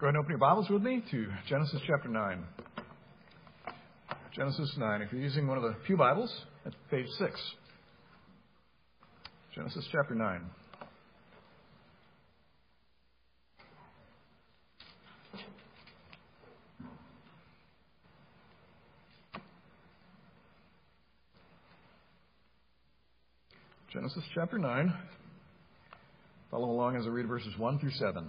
Go ahead and open your Bibles with me to Genesis chapter 9. Genesis 9. If you're using one of the Pew Bibles, that's page 6. Genesis chapter 9. Genesis chapter 9. Follow along as I read verses 1 through 7.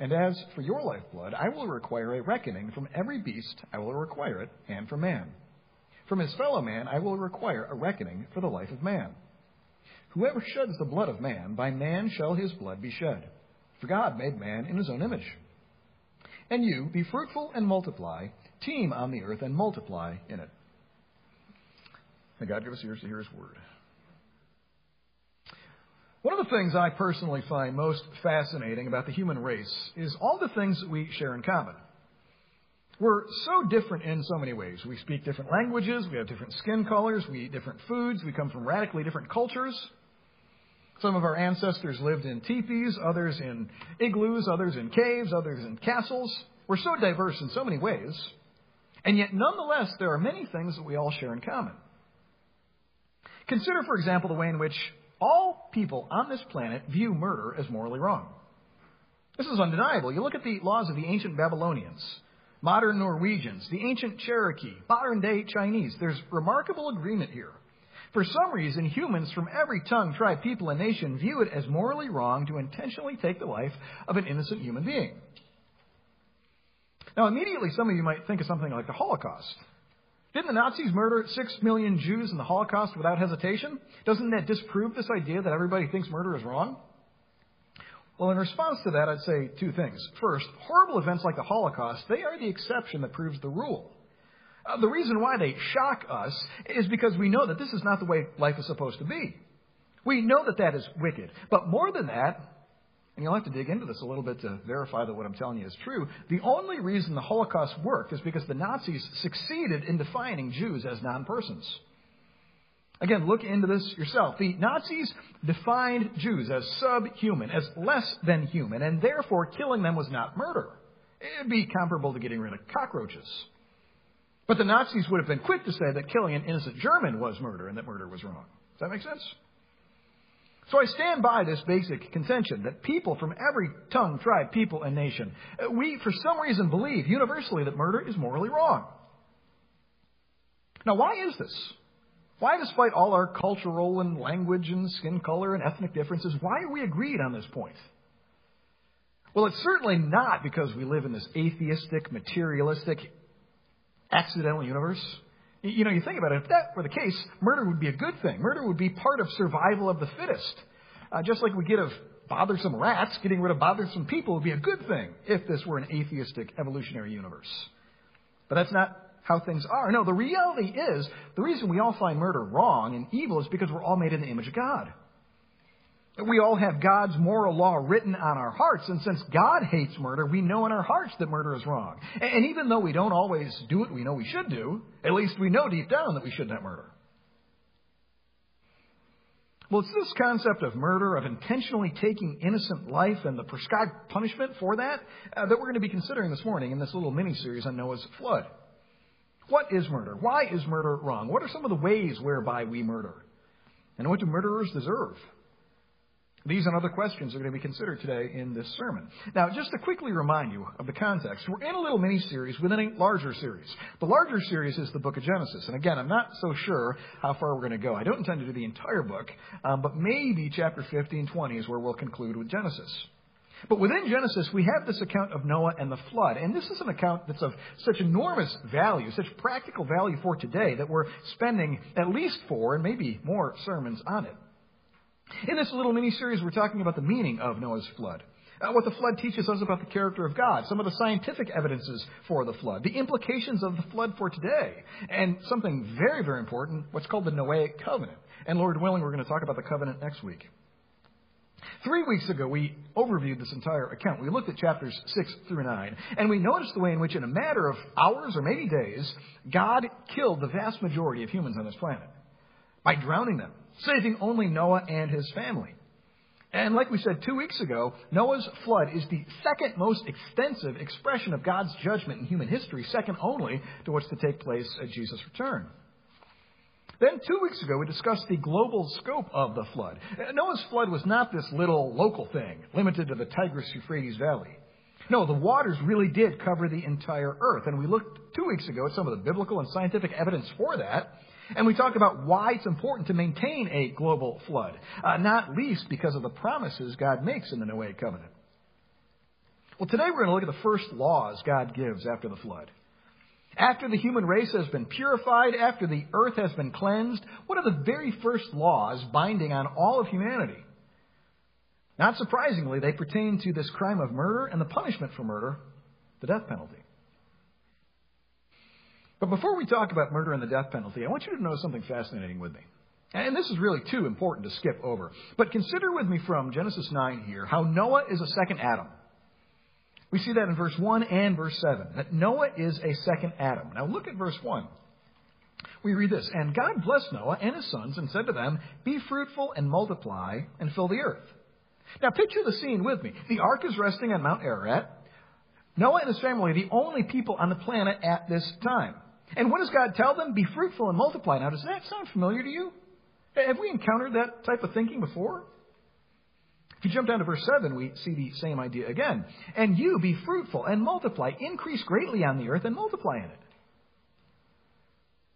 And as for your lifeblood, I will require a reckoning from every beast, I will require it, and from man. From his fellow man, I will require a reckoning for the life of man. Whoever sheds the blood of man, by man shall his blood be shed. For God made man in his own image. And you, be fruitful and multiply, teem on the earth and multiply in it. May God give us ears to hear His word. One of the things I personally find most fascinating about the human race is all the things that we share in common. We're so different in so many ways. We speak different languages, we have different skin colors, we eat different foods, we come from radically different cultures. Some of our ancestors lived in teepees, others in igloos, others in caves, others in castles. We're so diverse in so many ways. And yet, nonetheless, there are many things that we all share in common. Consider, for example, the way in which all people on this planet view murder as morally wrong. This is undeniable. You look at the laws of the ancient Babylonians, modern Norwegians, the ancient Cherokee, modern day Chinese. There's remarkable agreement here. For some reason, humans from every tongue, tribe, people, and nation view it as morally wrong to intentionally take the life of an innocent human being. Now, immediately, some of you might think of something like the Holocaust. Didn't the Nazis murder six million Jews in the Holocaust without hesitation? Doesn't that disprove this idea that everybody thinks murder is wrong? Well, in response to that, I'd say two things. First, horrible events like the Holocaust, they are the exception that proves the rule. Uh, the reason why they shock us is because we know that this is not the way life is supposed to be. We know that that is wicked. But more than that, and you'll have to dig into this a little bit to verify that what I'm telling you is true. The only reason the Holocaust worked is because the Nazis succeeded in defining Jews as non persons. Again, look into this yourself. The Nazis defined Jews as subhuman, as less than human, and therefore killing them was not murder. It'd be comparable to getting rid of cockroaches. But the Nazis would have been quick to say that killing an innocent German was murder and that murder was wrong. Does that make sense? So I stand by this basic contention that people from every tongue, tribe, people, and nation, uh, we for some reason believe universally that murder is morally wrong. Now, why is this? Why, despite all our cultural and language and skin color and ethnic differences, why are we agreed on this point? Well, it's certainly not because we live in this atheistic, materialistic, accidental universe. You know, you think about it, if that were the case, murder would be a good thing. Murder would be part of survival of the fittest. Uh, just like we get of bothersome rats, getting rid of bothersome people would be a good thing if this were an atheistic evolutionary universe. But that's not how things are. No, the reality is the reason we all find murder wrong and evil is because we're all made in the image of God. We all have God's moral law written on our hearts, and since God hates murder, we know in our hearts that murder is wrong. And even though we don't always do what we know we should do, at least we know deep down that we should not murder. Well, it's this concept of murder, of intentionally taking innocent life and the prescribed punishment for that, uh, that we're going to be considering this morning in this little mini series on Noah's flood. What is murder? Why is murder wrong? What are some of the ways whereby we murder? And what do murderers deserve? These and other questions are going to be considered today in this sermon. Now, just to quickly remind you of the context, we're in a little mini series within a larger series. The larger series is the book of Genesis. And again, I'm not so sure how far we're going to go. I don't intend to do the entire book, um, but maybe chapter 15, 20 is where we'll conclude with Genesis. But within Genesis, we have this account of Noah and the flood. And this is an account that's of such enormous value, such practical value for today, that we're spending at least four and maybe more sermons on it. In this little mini series, we're talking about the meaning of Noah's flood. Uh, what the flood teaches us about the character of God, some of the scientific evidences for the flood, the implications of the flood for today, and something very, very important, what's called the Noahic covenant. And Lord willing, we're going to talk about the covenant next week. Three weeks ago, we overviewed this entire account. We looked at chapters 6 through 9, and we noticed the way in which, in a matter of hours or maybe days, God killed the vast majority of humans on this planet by drowning them, saving only Noah and his family. And like we said two weeks ago, Noah's flood is the second most extensive expression of God's judgment in human history, second only to what's to take place at Jesus' return. Then two weeks ago, we discussed the global scope of the flood. Noah's flood was not this little local thing, limited to the Tigris Euphrates Valley. No, the waters really did cover the entire earth. And we looked two weeks ago at some of the biblical and scientific evidence for that. And we talked about why it's important to maintain a global flood, uh, not least because of the promises God makes in the Noahic covenant. Well, today we're going to look at the first laws God gives after the flood. After the human race has been purified, after the earth has been cleansed, what are the very first laws binding on all of humanity? Not surprisingly, they pertain to this crime of murder and the punishment for murder, the death penalty. But before we talk about murder and the death penalty, I want you to know something fascinating with me. And this is really too important to skip over. But consider with me from Genesis 9 here how Noah is a second Adam. We see that in verse 1 and verse 7, that Noah is a second Adam. Now look at verse 1. We read this And God blessed Noah and his sons and said to them, Be fruitful and multiply and fill the earth. Now picture the scene with me. The ark is resting on Mount Ararat. Noah and his family are the only people on the planet at this time. And what does God tell them? Be fruitful and multiply. Now, does that sound familiar to you? Have we encountered that type of thinking before? If you jump down to verse 7, we see the same idea again. And you be fruitful and multiply, increase greatly on the earth and multiply in it.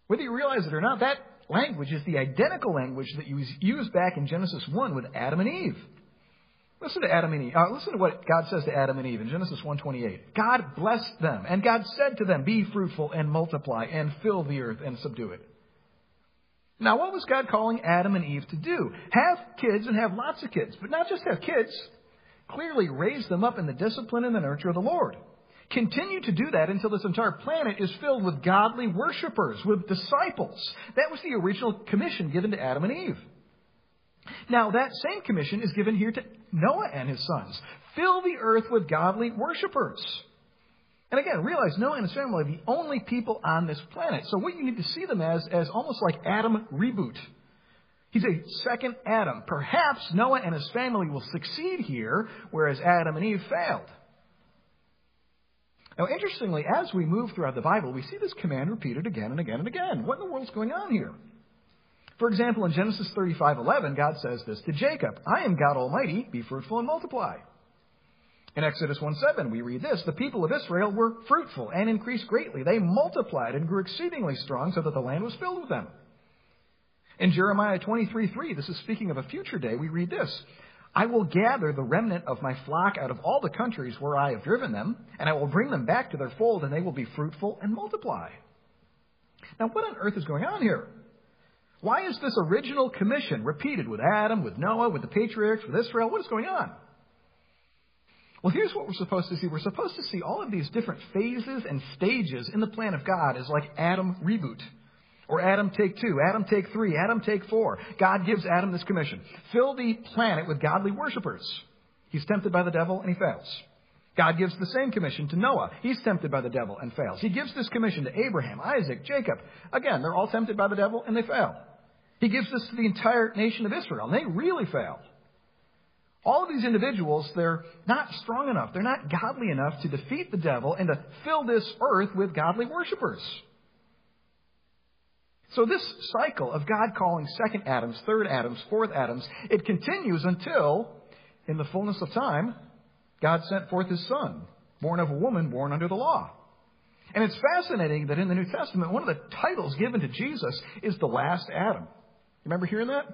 Whether you realize it or not, that language is the identical language that was used back in Genesis 1 with Adam and Eve. Listen to Adam and Eve. Uh, listen to what God says to Adam and Eve in Genesis 1:28. God blessed them, and God said to them, "Be fruitful and multiply and fill the earth and subdue it." Now, what was God calling Adam and Eve to do? Have kids and have lots of kids, but not just have kids. Clearly, raise them up in the discipline and the nurture of the Lord. Continue to do that until this entire planet is filled with godly worshippers, with disciples. That was the original commission given to Adam and Eve. Now, that same commission is given here to Noah and his sons. Fill the earth with godly worshippers. And again, realize Noah and his family are the only people on this planet. So what you need to see them as, as almost like Adam reboot. He's a second Adam. Perhaps Noah and his family will succeed here, whereas Adam and Eve failed. Now, interestingly, as we move throughout the Bible, we see this command repeated again and again and again. What in the world's going on here? For example, in Genesis 35:11, God says this to Jacob, "I am God Almighty, be fruitful and multiply." In Exodus 1:7, we read this, "The people of Israel were fruitful and increased greatly. They multiplied and grew exceedingly strong so that the land was filled with them." In Jeremiah 23:3, this is speaking of a future day, we read this, I will gather the remnant of my flock out of all the countries where I have driven them, and I will bring them back to their fold, and they will be fruitful and multiply. Now, what on earth is going on here? Why is this original commission repeated with Adam, with Noah, with the patriarchs, with Israel? What is going on? Well, here's what we're supposed to see. We're supposed to see all of these different phases and stages in the plan of God as like Adam reboot. Or Adam take two, Adam take three, Adam take four. God gives Adam this commission. Fill the planet with godly worshippers. He's tempted by the devil and he fails. God gives the same commission to Noah. He's tempted by the devil and fails. He gives this commission to Abraham, Isaac, Jacob. Again, they're all tempted by the devil and they fail. He gives this to the entire nation of Israel, and they really failed. All of these individuals, they're not strong enough, they're not godly enough to defeat the devil and to fill this earth with godly worshippers. So this cycle of God calling second Adams, third Adams, fourth Adams, it continues until, in the fullness of time, God sent forth his son, born of a woman born under the law. And it's fascinating that in the New Testament, one of the titles given to Jesus is the last Adam. Remember hearing that?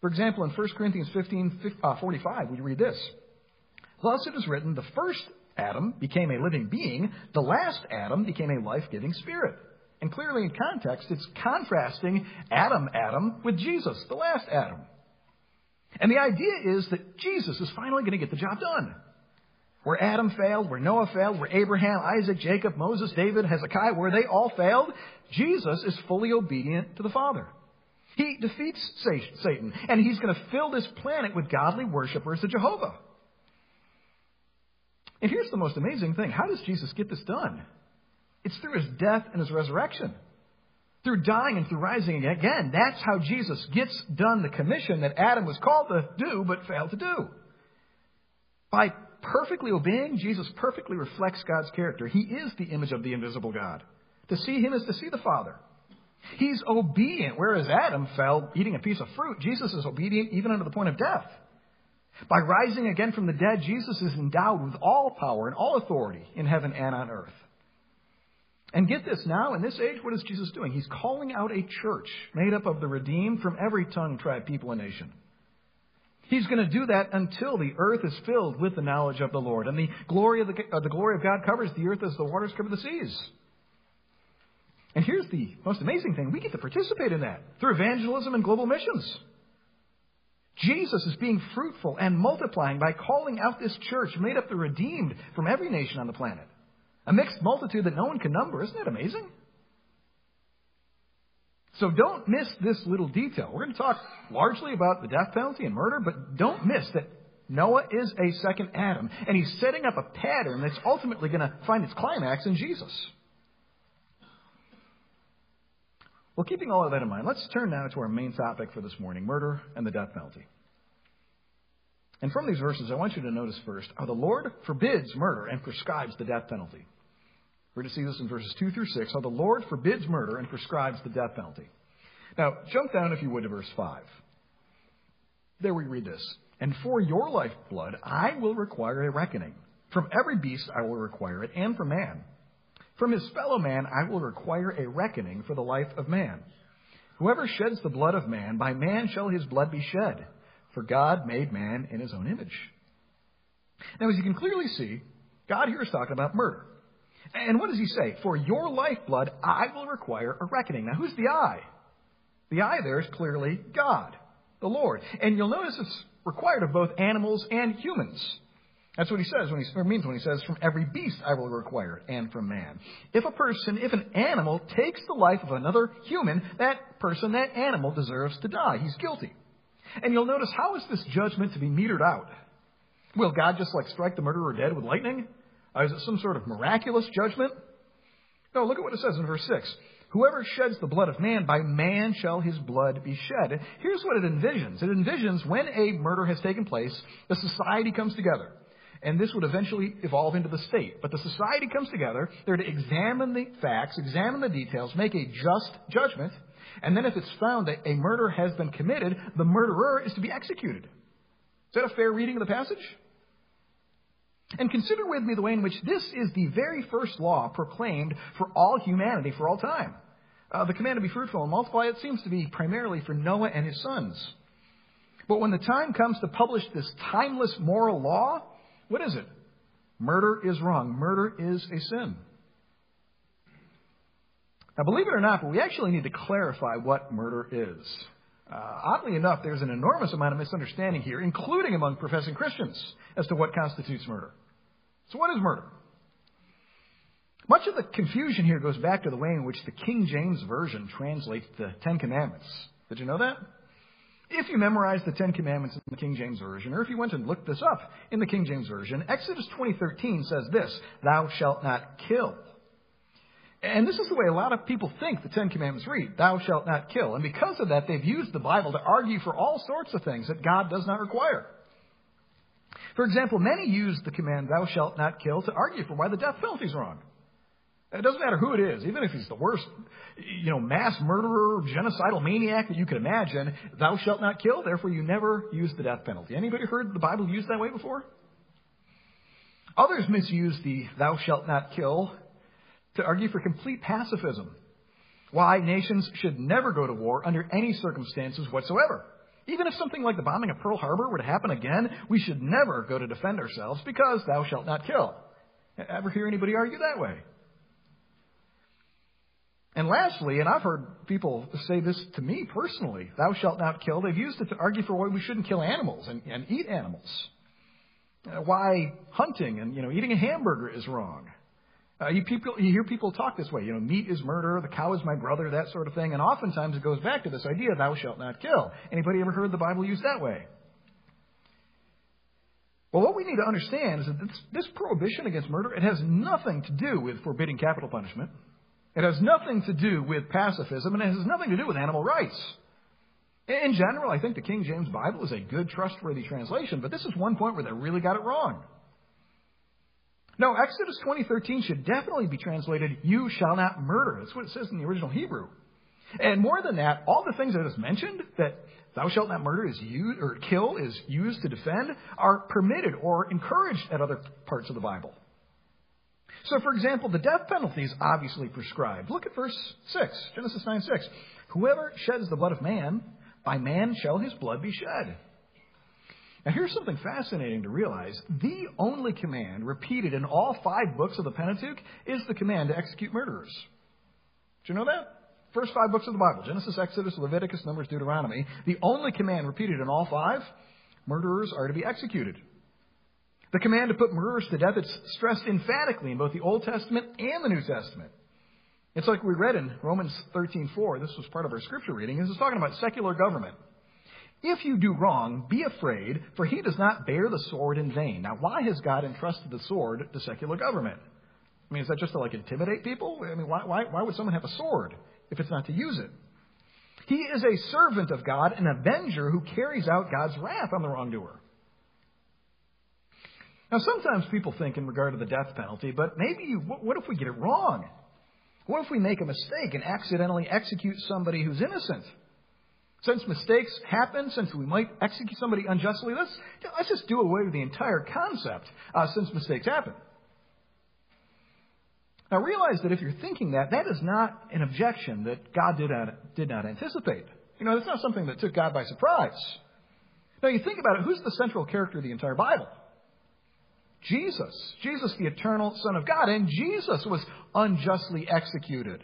For example, in 1 Corinthians 15 uh, 45, we read this Thus it is written, the first Adam became a living being, the last Adam became a life giving spirit. And clearly, in context, it's contrasting Adam, Adam, with Jesus, the last Adam. And the idea is that Jesus is finally going to get the job done. Where Adam failed, where Noah failed, where Abraham, Isaac, Jacob, Moses, David, Hezekiah, where they all failed, Jesus is fully obedient to the Father. He defeats Satan, and he's going to fill this planet with godly worshippers of Jehovah. And here's the most amazing thing how does Jesus get this done? It's through his death and his resurrection. Through dying and through rising again. That's how Jesus gets done the commission that Adam was called to do but failed to do. By perfectly obeying, Jesus perfectly reflects God's character. He is the image of the invisible God. To see him is to see the Father. He's obedient, whereas Adam fell eating a piece of fruit. Jesus is obedient even unto the point of death. By rising again from the dead, Jesus is endowed with all power and all authority in heaven and on earth. And get this, now in this age, what is Jesus doing? He's calling out a church made up of the redeemed from every tongue, tribe, people, and nation. He's going to do that until the earth is filled with the knowledge of the Lord. And the glory of, the, uh, the glory of God covers the earth as the waters cover the seas. And here's the most amazing thing we get to participate in that through evangelism and global missions. Jesus is being fruitful and multiplying by calling out this church made up the redeemed from every nation on the planet. A mixed multitude that no one can number. Isn't that amazing? So don't miss this little detail. We're going to talk largely about the death penalty and murder, but don't miss that Noah is a second Adam, and he's setting up a pattern that's ultimately going to find its climax in Jesus. Well, keeping all of that in mind, let's turn now to our main topic for this morning murder and the death penalty. And from these verses, I want you to notice first how the Lord forbids murder and prescribes the death penalty. We're to see this in verses 2 through 6, how the Lord forbids murder and prescribes the death penalty. Now, jump down, if you would, to verse 5. There we read this. And for your lifeblood I will require a reckoning. From every beast I will require it, and from man. From his fellow man I will require a reckoning for the life of man. Whoever sheds the blood of man, by man shall his blood be shed. For God made man in his own image. Now, as you can clearly see, God here is talking about murder. And what does he say? For your lifeblood, I will require a reckoning. Now, who's the I? The I there is clearly God, the Lord. And you'll notice it's required of both animals and humans. That's what he says when he or means when he says, "From every beast I will require and from man." If a person, if an animal takes the life of another human, that person, that animal, deserves to die. He's guilty. And you'll notice how is this judgment to be metered out? Will God just like strike the murderer dead with lightning? Uh, is it some sort of miraculous judgment? No, look at what it says in verse 6. Whoever sheds the blood of man, by man shall his blood be shed. Here's what it envisions. It envisions when a murder has taken place, the society comes together. And this would eventually evolve into the state. But the society comes together. They're to examine the facts, examine the details, make a just judgment. And then if it's found that a murder has been committed, the murderer is to be executed. Is that a fair reading of the passage? And consider with me the way in which this is the very first law proclaimed for all humanity for all time. Uh, the command to be fruitful and multiply, it seems to be primarily for Noah and his sons. But when the time comes to publish this timeless moral law, what is it? Murder is wrong. Murder is a sin. Now, believe it or not, but we actually need to clarify what murder is. Uh, oddly enough, there's an enormous amount of misunderstanding here, including among professing Christians, as to what constitutes murder. So, what is murder? Much of the confusion here goes back to the way in which the King James Version translates the Ten Commandments. Did you know that? If you memorize the Ten Commandments in the King James Version, or if you went and looked this up in the King James Version, Exodus 20:13 says this: "Thou shalt not kill." And this is the way a lot of people think the Ten Commandments read: "Thou shalt not kill." And because of that, they've used the Bible to argue for all sorts of things that God does not require. For example, many use the command, thou shalt not kill, to argue for why the death penalty is wrong. It doesn't matter who it is, even if he's the worst, you know, mass murderer, genocidal maniac that you could imagine, thou shalt not kill, therefore you never use the death penalty. Anybody heard the Bible used that way before? Others misuse the thou shalt not kill to argue for complete pacifism. Why nations should never go to war under any circumstances whatsoever. Even if something like the bombing of Pearl Harbor were to happen again, we should never go to defend ourselves because thou shalt not kill. Ever hear anybody argue that way? And lastly, and I've heard people say this to me personally, thou shalt not kill. They've used it to argue for why we shouldn't kill animals and, and eat animals. Uh, why hunting and, you know, eating a hamburger is wrong. Uh, you, people, you hear people talk this way, you know, meat is murder, the cow is my brother, that sort of thing. And oftentimes it goes back to this idea, thou shalt not kill. Anybody ever heard the Bible used that way? Well, what we need to understand is that this, this prohibition against murder, it has nothing to do with forbidding capital punishment. It has nothing to do with pacifism, and it has nothing to do with animal rights. In general, I think the King James Bible is a good, trustworthy translation, but this is one point where they really got it wrong. No, Exodus 20:13 should definitely be translated, "You shall not murder." That's what it says in the original Hebrew. And more than that, all the things I just mentioned that thou shalt not murder is used or kill is used to defend are permitted or encouraged at other parts of the Bible. So, for example, the death penalty is obviously prescribed. Look at verse 6, Genesis 9 6. Whoever sheds the blood of man, by man shall his blood be shed. Now, here's something fascinating to realize. The only command repeated in all five books of the Pentateuch is the command to execute murderers. Do you know that? First five books of the Bible Genesis, Exodus, Leviticus, Numbers, Deuteronomy. The only command repeated in all five murderers are to be executed. The command to put murderers to death is stressed emphatically in both the Old Testament and the New Testament. It's like we read in Romans 13:4. This was part of our scripture reading. This is talking about secular government. If you do wrong, be afraid, for he does not bear the sword in vain. Now, why has God entrusted the sword to secular government? I mean, is that just to like intimidate people? I mean, why, why, why would someone have a sword if it's not to use it? He is a servant of God, an avenger who carries out God's wrath on the wrongdoer. Now, sometimes people think in regard to the death penalty, but maybe what if we get it wrong? What if we make a mistake and accidentally execute somebody who's innocent? Since mistakes happen, since we might execute somebody unjustly, let's, let's just do away with the entire concept uh, since mistakes happen. Now realize that if you're thinking that, that is not an objection that God did not, did not anticipate. You know, it's not something that took God by surprise. Now you think about it, who's the central character of the entire Bible? Jesus. Jesus, the eternal Son of God. And Jesus was unjustly executed.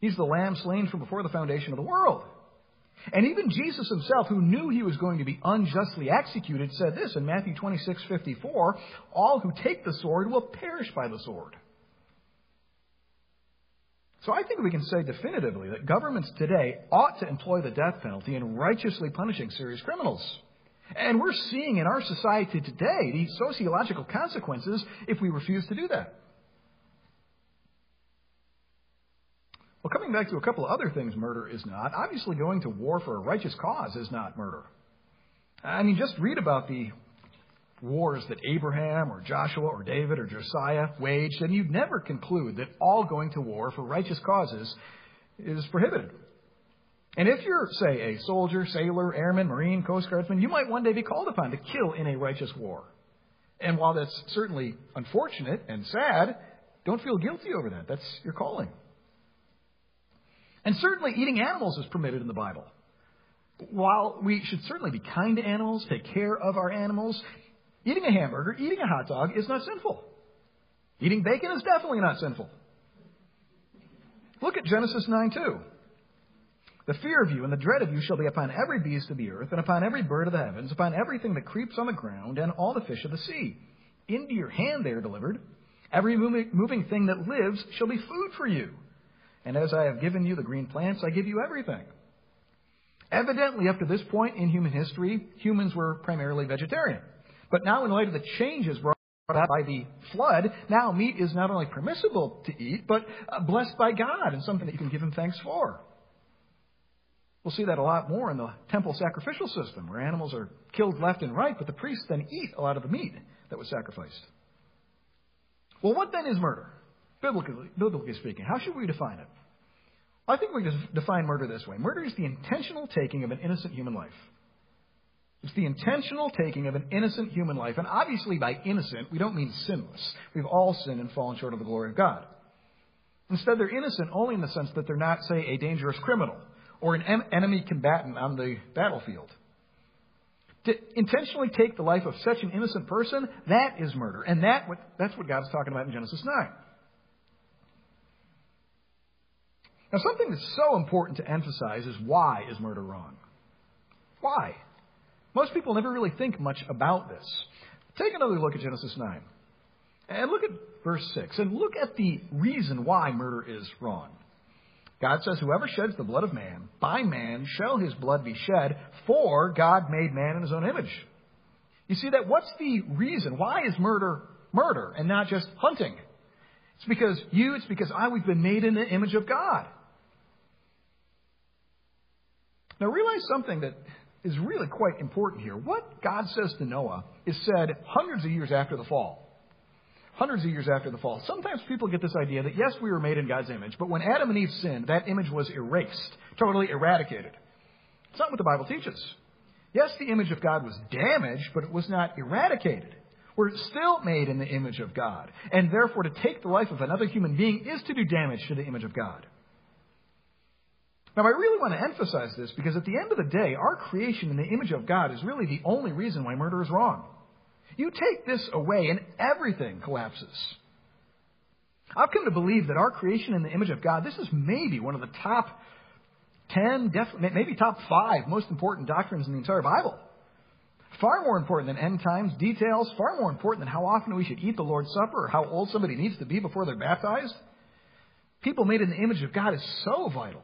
He's the lamb slain from before the foundation of the world. And even Jesus himself, who knew he was going to be unjustly executed, said this in Matthew 26, 54, All who take the sword will perish by the sword. So I think we can say definitively that governments today ought to employ the death penalty in righteously punishing serious criminals. And we're seeing in our society today the sociological consequences if we refuse to do that. Well, coming back to a couple of other things murder is not, obviously going to war for a righteous cause is not murder. I mean, just read about the wars that Abraham or Joshua or David or Josiah waged, and you'd never conclude that all going to war for righteous causes is prohibited. And if you're, say, a soldier, sailor, airman, marine, coast guardsman, you might one day be called upon to kill in a righteous war. And while that's certainly unfortunate and sad, don't feel guilty over that. That's your calling. And certainly eating animals is permitted in the Bible. While we should certainly be kind to animals, take care of our animals, eating a hamburger, eating a hot dog is not sinful. Eating bacon is definitely not sinful. Look at Genesis 9 2. The fear of you and the dread of you shall be upon every beast of the earth, and upon every bird of the heavens, upon everything that creeps on the ground, and all the fish of the sea. Into your hand they are delivered. Every moving thing that lives shall be food for you. And as I have given you the green plants, I give you everything. Evidently, up to this point in human history, humans were primarily vegetarian. But now, in light of the changes brought about by the flood, now meat is not only permissible to eat, but uh, blessed by God and something that you can give Him thanks for. We'll see that a lot more in the temple sacrificial system, where animals are killed left and right, but the priests then eat a lot of the meat that was sacrificed. Well, what then is murder? Biblically, biblically speaking, how should we define it? I think we can define murder this way murder is the intentional taking of an innocent human life. It's the intentional taking of an innocent human life. And obviously, by innocent, we don't mean sinless. We've all sinned and fallen short of the glory of God. Instead, they're innocent only in the sense that they're not, say, a dangerous criminal or an enemy combatant on the battlefield. To intentionally take the life of such an innocent person, that is murder. And that, that's what God's talking about in Genesis 9. Now, something that's so important to emphasize is why is murder wrong? Why? Most people never really think much about this. Take another look at Genesis 9. And look at verse 6. And look at the reason why murder is wrong. God says, Whoever sheds the blood of man, by man shall his blood be shed, for God made man in his own image. You see that? What's the reason? Why is murder murder and not just hunting? It's because you, it's because I, we've been made in the image of God. Now realize something that is really quite important here. What God says to Noah is said hundreds of years after the fall. Hundreds of years after the fall. Sometimes people get this idea that yes, we were made in God's image, but when Adam and Eve sinned, that image was erased, totally eradicated. It's not what the Bible teaches. Yes, the image of God was damaged, but it was not eradicated. We're still made in the image of God. And therefore, to take the life of another human being is to do damage to the image of God. Now, I really want to emphasize this because at the end of the day, our creation in the image of God is really the only reason why murder is wrong. You take this away and everything collapses. I've come to believe that our creation in the image of God, this is maybe one of the top 10, maybe top 5 most important doctrines in the entire Bible. Far more important than end times details, far more important than how often we should eat the Lord's Supper or how old somebody needs to be before they're baptized. People made in the image of God is so vital.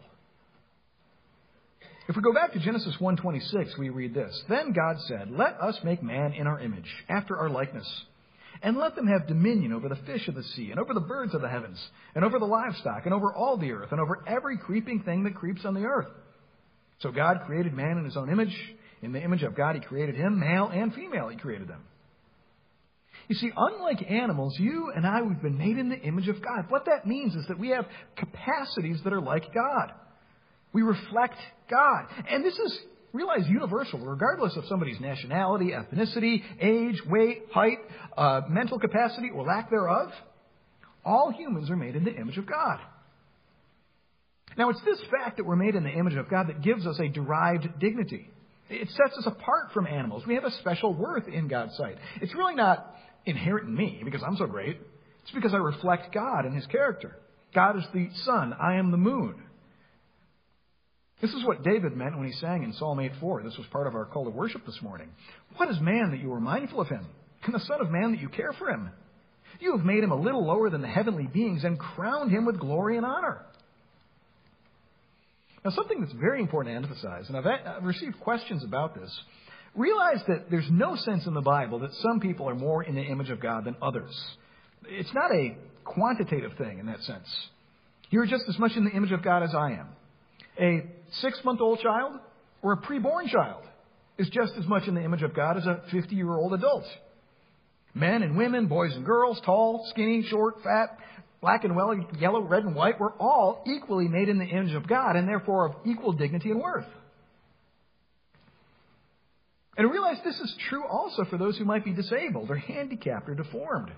If we go back to Genesis 1:26, we read this. Then God said, "Let us make man in our image, after our likeness, and let them have dominion over the fish of the sea, and over the birds of the heavens, and over the livestock, and over all the earth, and over every creeping thing that creeps on the earth." So God created man in his own image. In the image of God, he created him, male and female, he created them. You see, unlike animals, you and I, we've been made in the image of God. What that means is that we have capacities that are like God. We reflect God. And this is, realize, universal, regardless of somebody's nationality, ethnicity, age, weight, height, uh, mental capacity, or lack thereof. All humans are made in the image of God. Now, it's this fact that we're made in the image of God that gives us a derived dignity. It sets us apart from animals. We have a special worth in God's sight. It's really not inherent in me because I'm so great. It's because I reflect God and His character. God is the sun. I am the moon. This is what David meant when he sang in Psalm 8:4. This was part of our call to worship this morning. What is man that you are mindful of him, and the Son of Man that you care for him? You have made him a little lower than the heavenly beings and crowned him with glory and honor. Now, something that's very important to emphasize, and I've, I've received questions about this, realize that there's no sense in the Bible that some people are more in the image of God than others. It's not a quantitative thing in that sense. You're just as much in the image of God as I am. A six month old child or a preborn child is just as much in the image of God as a 50 year old adult. Men and women, boys and girls, tall, skinny, short, fat, black and yellow, red and white, we're all equally made in the image of God and therefore of equal dignity and worth. And realize this is true also for those who might be disabled or handicapped or deformed.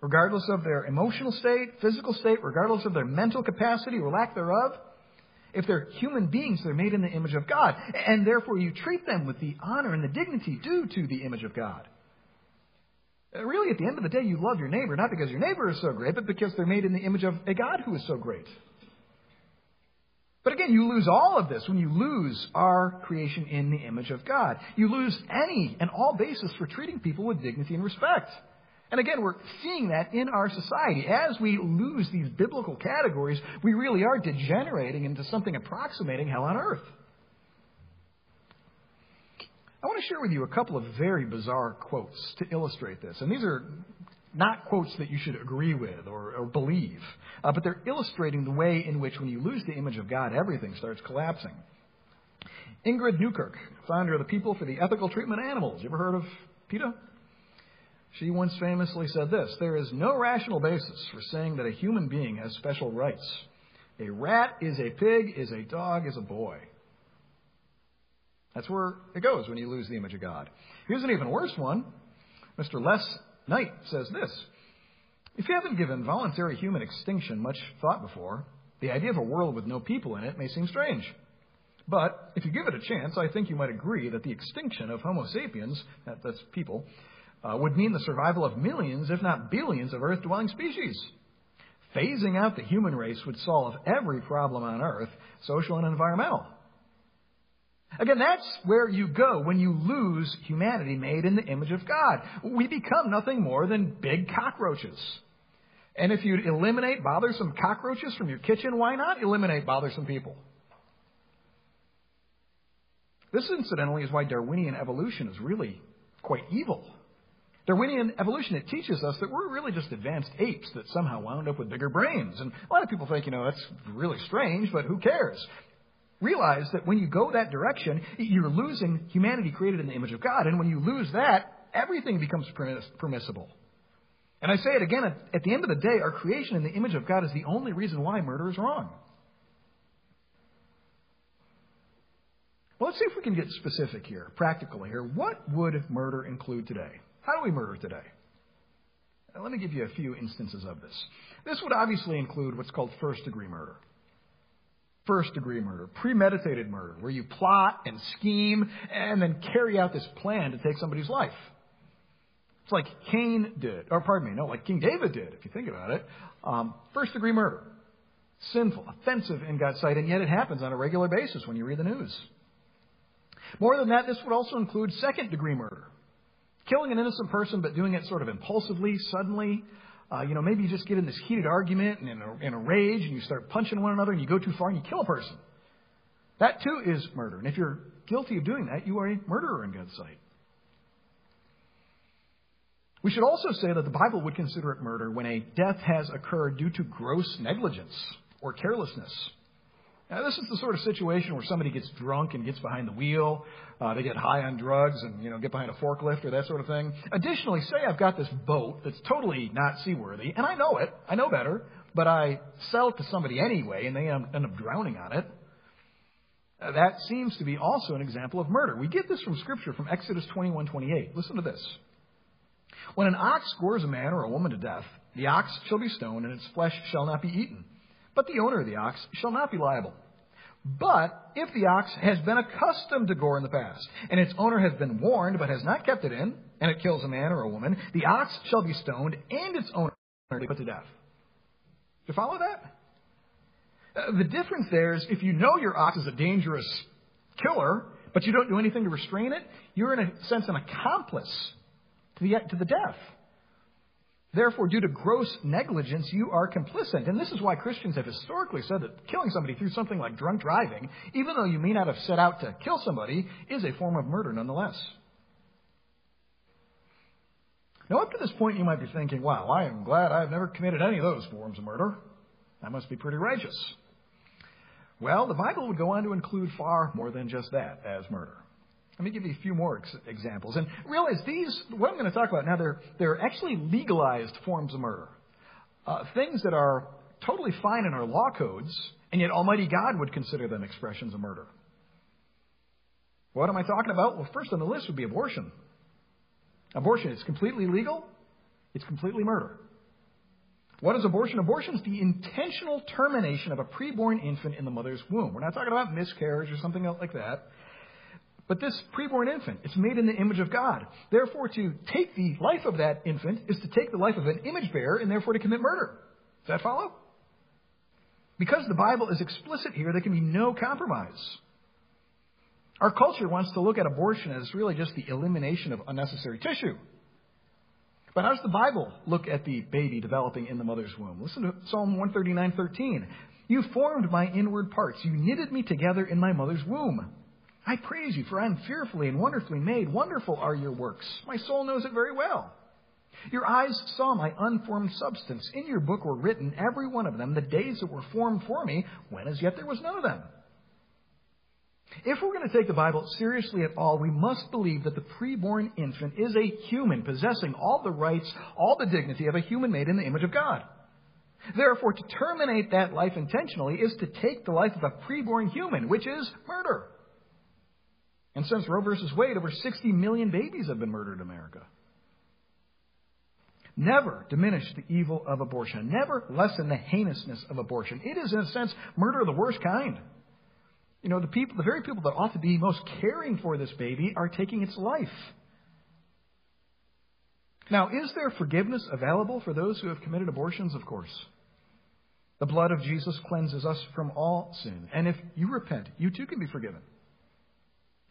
Regardless of their emotional state, physical state, regardless of their mental capacity or lack thereof, if they're human beings, they're made in the image of God. And therefore, you treat them with the honor and the dignity due to the image of God. Uh, really, at the end of the day, you love your neighbor, not because your neighbor is so great, but because they're made in the image of a God who is so great. But again, you lose all of this when you lose our creation in the image of God. You lose any and all basis for treating people with dignity and respect. And again, we're seeing that in our society. As we lose these biblical categories, we really are degenerating into something approximating hell on earth. I want to share with you a couple of very bizarre quotes to illustrate this. And these are not quotes that you should agree with or, or believe, uh, but they're illustrating the way in which, when you lose the image of God, everything starts collapsing. Ingrid Newkirk, founder of the People for the Ethical Treatment of Animals. You ever heard of PETA? She once famously said this There is no rational basis for saying that a human being has special rights. A rat is a pig, is a dog, is a boy. That's where it goes when you lose the image of God. Here's an even worse one. Mr. Les Knight says this If you haven't given voluntary human extinction much thought before, the idea of a world with no people in it may seem strange. But if you give it a chance, I think you might agree that the extinction of Homo sapiens, that's people, uh, would mean the survival of millions, if not billions, of Earth dwelling species. phasing out the human race would solve every problem on earth, social and environmental. Again, that's where you go when you lose humanity made in the image of God. We become nothing more than big cockroaches. And if you eliminate bothersome cockroaches from your kitchen, why not eliminate bothersome people? This, incidentally, is why Darwinian evolution is really quite evil. Darwinian evolution, it teaches us that we're really just advanced apes that somehow wound up with bigger brains. And a lot of people think, you know, that's really strange, but who cares? Realize that when you go that direction, you're losing humanity created in the image of God. And when you lose that, everything becomes permissible. And I say it again, at the end of the day, our creation in the image of God is the only reason why murder is wrong. Well, let's see if we can get specific here, practical here. What would murder include today? How do we murder today? Now, let me give you a few instances of this. This would obviously include what's called first degree murder. First degree murder, premeditated murder, where you plot and scheme and then carry out this plan to take somebody's life. It's like Cain did, or pardon me, no, like King David did, if you think about it. Um, first degree murder. Sinful, offensive in God's sight, and yet it happens on a regular basis when you read the news. More than that, this would also include second degree murder. Killing an innocent person, but doing it sort of impulsively, suddenly. Uh, you know, maybe you just get in this heated argument and in a, in a rage and you start punching one another and you go too far and you kill a person. That too is murder. And if you're guilty of doing that, you are a murderer in God's sight. We should also say that the Bible would consider it murder when a death has occurred due to gross negligence or carelessness. Now, this is the sort of situation where somebody gets drunk and gets behind the wheel. Uh, they get high on drugs and you know get behind a forklift or that sort of thing. Additionally, say I've got this boat that's totally not seaworthy, and I know it. I know better, but I sell it to somebody anyway, and they end up drowning on it. Uh, that seems to be also an example of murder. We get this from Scripture, from Exodus 21:28. Listen to this. When an ox gores a man or a woman to death, the ox shall be stoned, and its flesh shall not be eaten. But the owner of the ox shall not be liable. But if the ox has been accustomed to gore in the past, and its owner has been warned but has not kept it in, and it kills a man or a woman, the ox shall be stoned, and its owner put to death. Do you follow that? Uh, the difference there is if you know your ox is a dangerous killer, but you don't do anything to restrain it, you're in a sense an accomplice to the, to the death. Therefore, due to gross negligence, you are complicit. And this is why Christians have historically said that killing somebody through something like drunk driving, even though you may not have set out to kill somebody, is a form of murder nonetheless. Now, up to this point, you might be thinking, wow, I am glad I've never committed any of those forms of murder. I must be pretty righteous. Well, the Bible would go on to include far more than just that as murder. Let me give you a few more ex- examples. And realize these, what I'm going to talk about now, they're, they're actually legalized forms of murder. Uh, things that are totally fine in our law codes, and yet Almighty God would consider them expressions of murder. What am I talking about? Well, first on the list would be abortion. Abortion is completely legal, it's completely murder. What is abortion? Abortion is the intentional termination of a preborn infant in the mother's womb. We're not talking about miscarriage or something like that. But this preborn infant, it's made in the image of God. Therefore, to take the life of that infant is to take the life of an image bearer and therefore to commit murder. Does that follow? Because the Bible is explicit here, there can be no compromise. Our culture wants to look at abortion as really just the elimination of unnecessary tissue. But how does the Bible look at the baby developing in the mother's womb? Listen to Psalm 139:13. You formed my inward parts. You knitted me together in my mother's womb. I praise you, for I am fearfully and wonderfully made. Wonderful are your works. My soul knows it very well. Your eyes saw my unformed substance. In your book were written, every one of them, the days that were formed for me, when as yet there was none of them. If we're going to take the Bible seriously at all, we must believe that the preborn infant is a human, possessing all the rights, all the dignity of a human made in the image of God. Therefore, to terminate that life intentionally is to take the life of a preborn human, which is murder. And since Roe versus Wade, over 60 million babies have been murdered in America. Never diminish the evil of abortion. Never lessen the heinousness of abortion. It is, in a sense, murder of the worst kind. You know, the people, the very people that ought to be most caring for this baby are taking its life. Now, is there forgiveness available for those who have committed abortions? Of course. The blood of Jesus cleanses us from all sin. And if you repent, you too can be forgiven.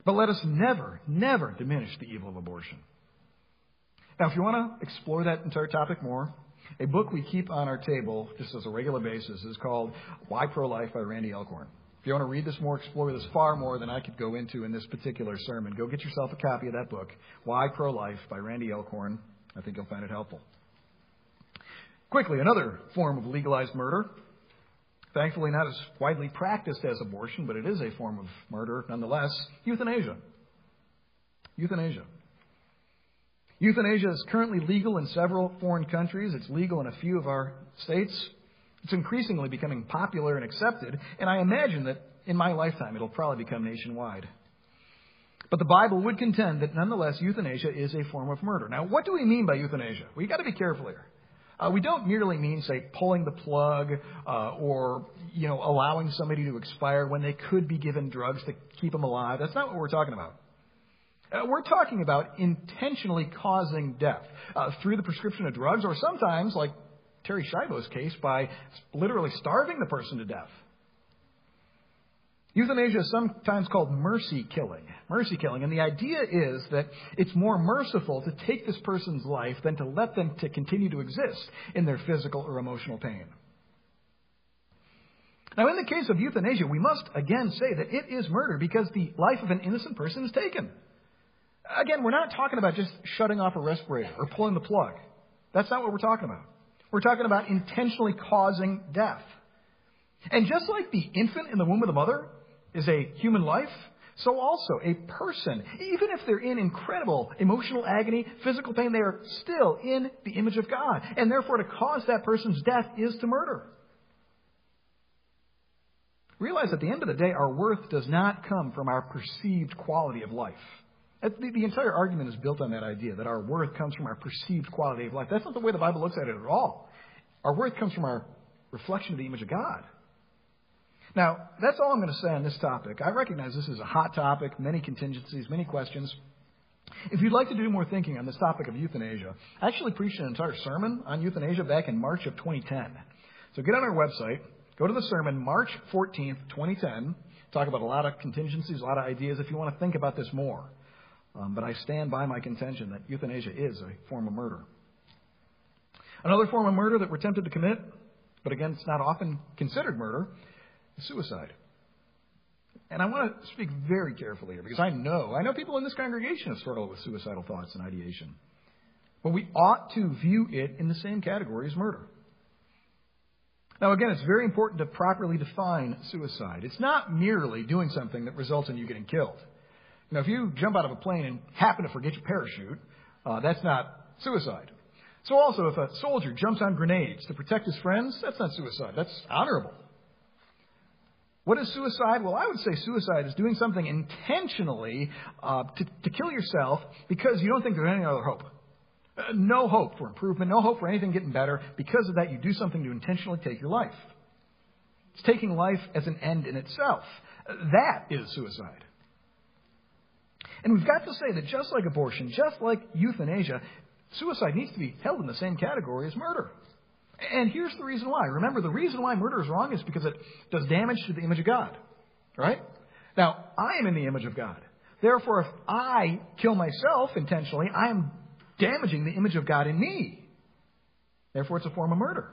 But let us never, never diminish the evil of abortion. Now, if you want to explore that entire topic more, a book we keep on our table just as a regular basis is called Why Pro Life by Randy Alcorn. If you want to read this more, explore this far more than I could go into in this particular sermon, go get yourself a copy of that book, Why Pro Life by Randy Alcorn. I think you'll find it helpful. Quickly, another form of legalized murder. Thankfully, not as widely practiced as abortion, but it is a form of murder nonetheless euthanasia. Euthanasia. Euthanasia is currently legal in several foreign countries. It's legal in a few of our states. It's increasingly becoming popular and accepted, and I imagine that in my lifetime it'll probably become nationwide. But the Bible would contend that nonetheless euthanasia is a form of murder. Now, what do we mean by euthanasia? We've got to be careful here. Uh, we don't merely mean, say, pulling the plug uh, or, you know, allowing somebody to expire when they could be given drugs to keep them alive. That's not what we're talking about. Uh, we're talking about intentionally causing death uh, through the prescription of drugs, or sometimes, like Terri Schiavo's case, by literally starving the person to death. Euthanasia is sometimes called mercy killing. Mercy killing. And the idea is that it's more merciful to take this person's life than to let them to continue to exist in their physical or emotional pain. Now, in the case of euthanasia, we must again say that it is murder because the life of an innocent person is taken. Again, we're not talking about just shutting off a respirator or pulling the plug. That's not what we're talking about. We're talking about intentionally causing death. And just like the infant in the womb of the mother is a human life, so also a person, even if they're in incredible emotional agony, physical pain, they are still in the image of God. And therefore, to cause that person's death is to murder. Realize at the end of the day, our worth does not come from our perceived quality of life. The, entire argument is built on that idea that our worth comes from our perceived quality of life. That's not the way the Bible looks at it at all. Our worth comes from our reflection of the image of God. Now, that's all I'm going to say on this topic. I recognize this is a hot topic, many contingencies, many questions. If you'd like to do more thinking on this topic of euthanasia, I actually preached an entire sermon on euthanasia back in March of 2010. So get on our website, go to the sermon, March 14th, 2010. Talk about a lot of contingencies, a lot of ideas if you want to think about this more. Um, but I stand by my contention that euthanasia is a form of murder. Another form of murder that we're tempted to commit, but again, it's not often considered murder, suicide. And I want to speak very carefully here because I know, I know people in this congregation have struggled with suicidal thoughts and ideation. But we ought to view it in the same category as murder. Now, again, it's very important to properly define suicide. It's not merely doing something that results in you getting killed. Now, if you jump out of a plane and happen to forget your parachute, uh, that's not suicide. So also, if a soldier jumps on grenades to protect his friends, that's not suicide. That's honorable. What is suicide? Well, I would say suicide is doing something intentionally uh, to, to kill yourself because you don't think there's any other hope. Uh, no hope for improvement, no hope for anything getting better. Because of that, you do something to intentionally take your life. It's taking life as an end in itself. That is suicide. And we've got to say that just like abortion, just like euthanasia, suicide needs to be held in the same category as murder. And here's the reason why. Remember, the reason why murder is wrong is because it does damage to the image of God. Right? Now, I am in the image of God. Therefore, if I kill myself intentionally, I am damaging the image of God in me. Therefore, it's a form of murder.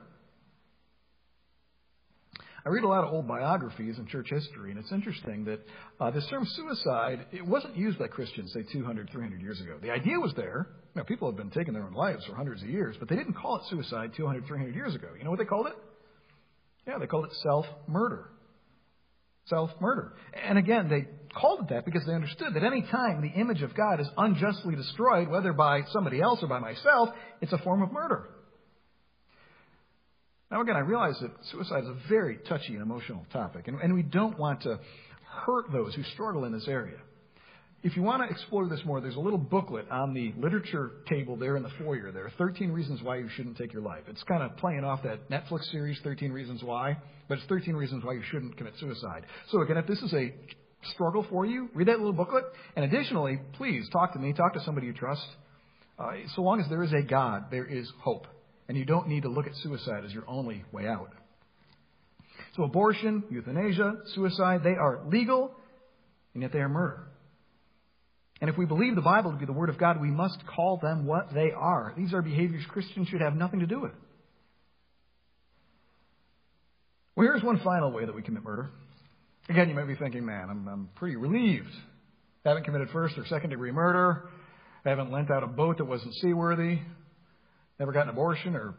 I read a lot of old biographies in church history, and it's interesting that uh, this term suicide, it wasn't used by Christians, say, 200, 300 years ago. The idea was there. You know, people have been taking their own lives for hundreds of years, but they didn't call it suicide 200, 300 years ago. You know what they called it? Yeah, they called it self-murder. Self-murder. And again, they called it that because they understood that any time the image of God is unjustly destroyed, whether by somebody else or by myself, it's a form of murder. Now, again, I realize that suicide is a very touchy and emotional topic, and, and we don't want to hurt those who struggle in this area. If you want to explore this more, there's a little booklet on the literature table there in the foyer. There are 13 reasons why you shouldn't take your life. It's kind of playing off that Netflix series, 13 Reasons Why, but it's 13 reasons why you shouldn't commit suicide. So again, if this is a struggle for you, read that little booklet. And additionally, please talk to me, talk to somebody you trust. Uh, so long as there is a God, there is hope. And you don't need to look at suicide as your only way out. So abortion, euthanasia, suicide, they are legal, and yet they are murder. And if we believe the Bible to be the Word of God, we must call them what they are. These are behaviors Christians should have nothing to do with. Well, here's one final way that we commit murder. Again, you might be thinking, man, I'm, I'm pretty relieved. I haven't committed first or second degree murder. I haven't lent out a boat that wasn't seaworthy. Never got an abortion or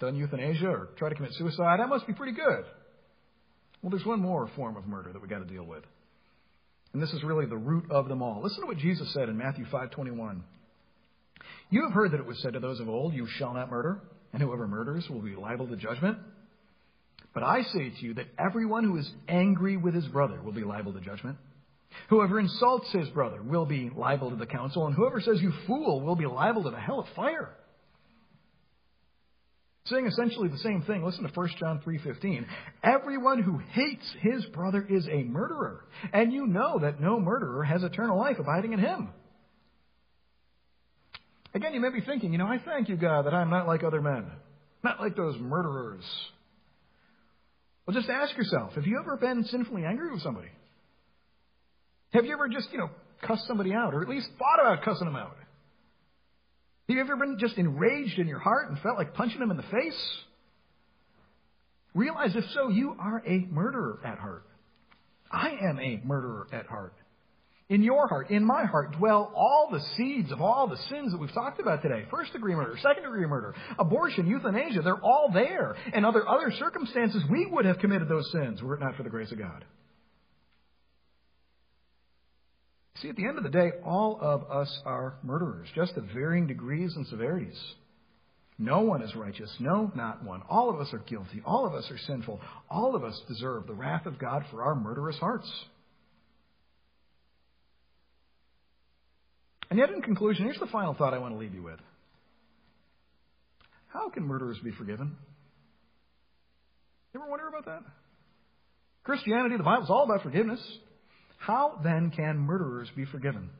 done euthanasia or tried to commit suicide. That must be pretty good. Well, there's one more form of murder that we've got to deal with. And this is really the root of them all. Listen to what Jesus said in Matthew 5:21. You have heard that it was said to those of old, you shall not murder, and whoever murders will be liable to judgment. But I say to you that everyone who is angry with his brother will be liable to judgment. Whoever insults his brother will be liable to the council, and whoever says you fool will be liable to the hell of fire. Saying essentially the same thing. Listen to 1 John 3:15. Everyone who hates his brother is a murderer, and you know that no murderer has eternal life abiding in him. Again, you may be thinking, you know, I thank you, God, that I'm not like other men, not like those murderers. Well, just ask yourself, have you ever been sinfully angry with somebody? Have you ever just, you know, cussed somebody out, or at least thought about cussing them out? Have you ever been just enraged in your heart and felt like punching them in the face? Realize if so, you are a murderer at heart. I am a murderer at heart. In your heart, in my heart, dwell all the seeds of all the sins that we've talked about today. First degree murder, second degree murder, abortion, euthanasia, they're all there. And other other circumstances, we would have committed those sins were it not for the grace of God. See, at the end of the day, all of us are murderers, just of varying degrees and severities. No one is righteous. No, not one. All of us are guilty. All of us are sinful. All of us deserve the wrath of God for our murderous hearts. And yet, in conclusion, here's the final thought I want to leave you with. How can murderers be forgiven? You ever wonder about that? Christianity, the Bible, is all about forgiveness. How then can murderers be forgiven?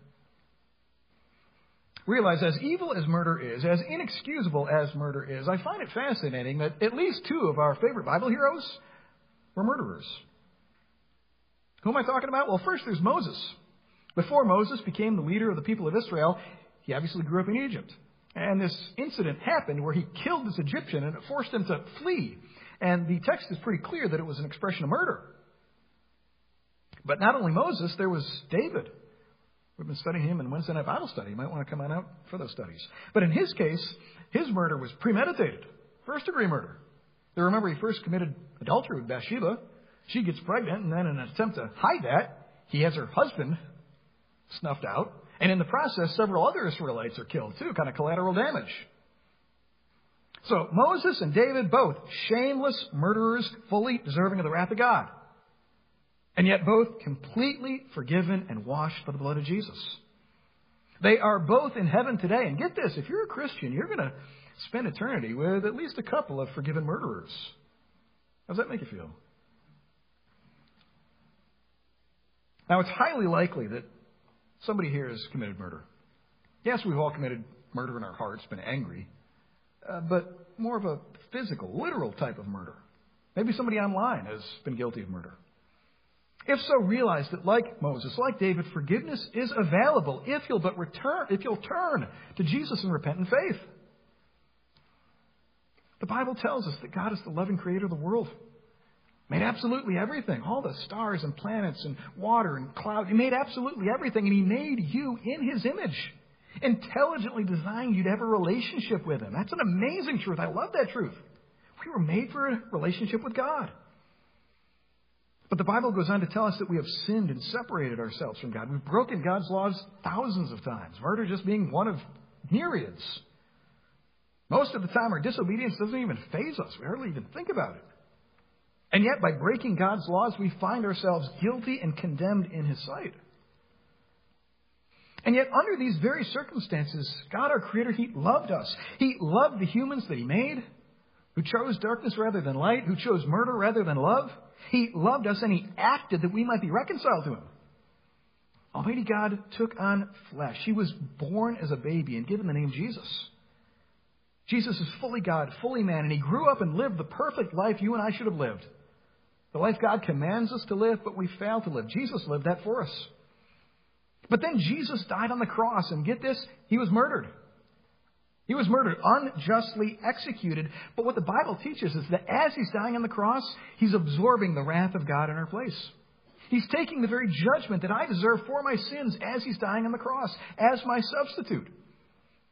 Realize, as evil as murder is, as inexcusable as murder is, I find it fascinating that at least two of our favorite Bible heroes were murderers. Who am I talking about? Well, first there's Moses. Before Moses became the leader of the people of Israel, he obviously grew up in Egypt. And this incident happened where he killed this Egyptian and it forced him to flee. And the text is pretty clear that it was an expression of murder. But not only Moses, there was David. We've been studying him in Wednesday night Bible study. You might want to come on out for those studies. But in his case, his murder was premeditated, first degree murder. You remember he first committed adultery with Bathsheba. She gets pregnant, and then in an attempt to hide that, he has her husband snuffed out. And in the process, several other Israelites are killed too, kind of collateral damage. So Moses and David, both shameless murderers, fully deserving of the wrath of God and yet both completely forgiven and washed by the blood of Jesus. They are both in heaven today. And get this, if you're a Christian, you're going to spend eternity with at least a couple of forgiven murderers. How does that make you feel? Now, it's highly likely that somebody here has committed murder. Yes, we've all committed murder in our hearts, been angry, uh, but more of a physical, literal type of murder. Maybe somebody online has been guilty of murder. If so, realize that like Moses, like David, forgiveness is available if you'll but return, if you'll turn to Jesus in repentant faith. The Bible tells us that God is the loving creator of the world. Made absolutely everything. All the stars and planets and water and cloud. He made absolutely everything, and He made you in His image. Intelligently designed you to have a relationship with Him. That's an amazing truth. I love that truth. We were made for a relationship with God. But the Bible goes on to tell us that we have sinned and separated ourselves from God. We've broken God's laws thousands of times, murder just being one of myriads. Most of the time, our disobedience doesn't even faze us. We hardly even think about it. And yet, by breaking God's laws, we find ourselves guilty and condemned in His sight. And yet, under these very circumstances, God, our Creator, He loved us. He loved the humans that He made, who chose darkness rather than light, who chose murder rather than love. He loved us and He acted that we might be reconciled to Him. Almighty God took on flesh. He was born as a baby and given the name Jesus. Jesus is fully God, fully man, and He grew up and lived the perfect life you and I should have lived. The life God commands us to live, but we fail to live. Jesus lived that for us. But then Jesus died on the cross, and get this, he was murdered. He was murdered, unjustly executed. But what the Bible teaches is that as he's dying on the cross, he's absorbing the wrath of God in our place. He's taking the very judgment that I deserve for my sins as he's dying on the cross, as my substitute.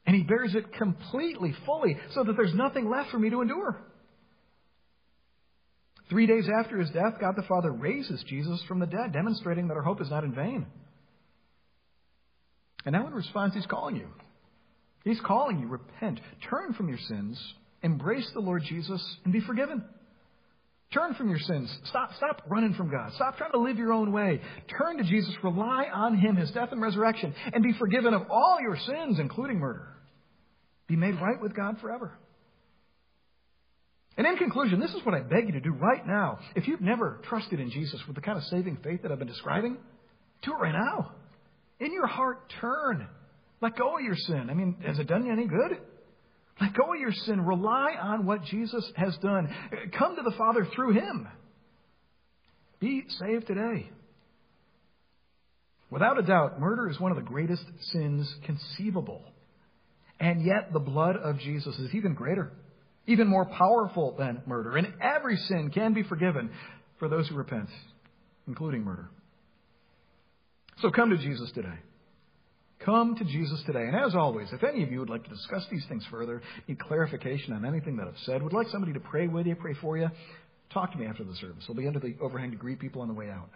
And he bears it completely, fully, so that there's nothing left for me to endure. Three days after his death, God the Father raises Jesus from the dead, demonstrating that our hope is not in vain. And now in response, he's calling you. He's calling you, repent, turn from your sins, embrace the Lord Jesus, and be forgiven. Turn from your sins. Stop, stop running from God. Stop trying to live your own way. Turn to Jesus. Rely on Him, His death and resurrection, and be forgiven of all your sins, including murder. Be made right with God forever. And in conclusion, this is what I beg you to do right now. If you've never trusted in Jesus with the kind of saving faith that I've been describing, do it right now. In your heart, turn. Let go of your sin. I mean, has it done you any good? Let go of your sin. Rely on what Jesus has done. Come to the Father through Him. Be saved today. Without a doubt, murder is one of the greatest sins conceivable. And yet, the blood of Jesus is even greater, even more powerful than murder. And every sin can be forgiven for those who repent, including murder. So come to Jesus today. Come to Jesus today. And as always, if any of you would like to discuss these things further, need clarification on anything that I've said, would like somebody to pray with you, pray for you, talk to me after the service. We'll be under the overhang to greet people on the way out.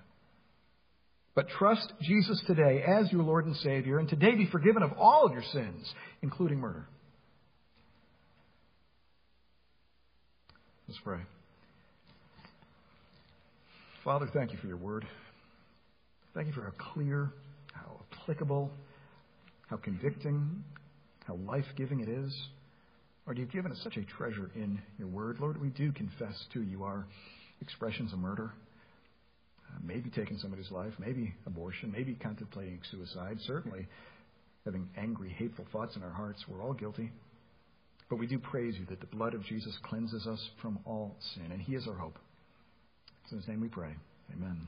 But trust Jesus today as your Lord and Savior, and today be forgiven of all of your sins, including murder. Let's pray. Father, thank you for your word. Thank you for how clear, how applicable, how convicting, how life giving it is. Lord, you've given us such a treasure in your word. Lord, we do confess to you our expressions of murder. Uh, maybe taking somebody's life, maybe abortion, maybe contemplating suicide, certainly having angry, hateful thoughts in our hearts. We're all guilty. But we do praise you that the blood of Jesus cleanses us from all sin, and he is our hope. It's in his name we pray. Amen.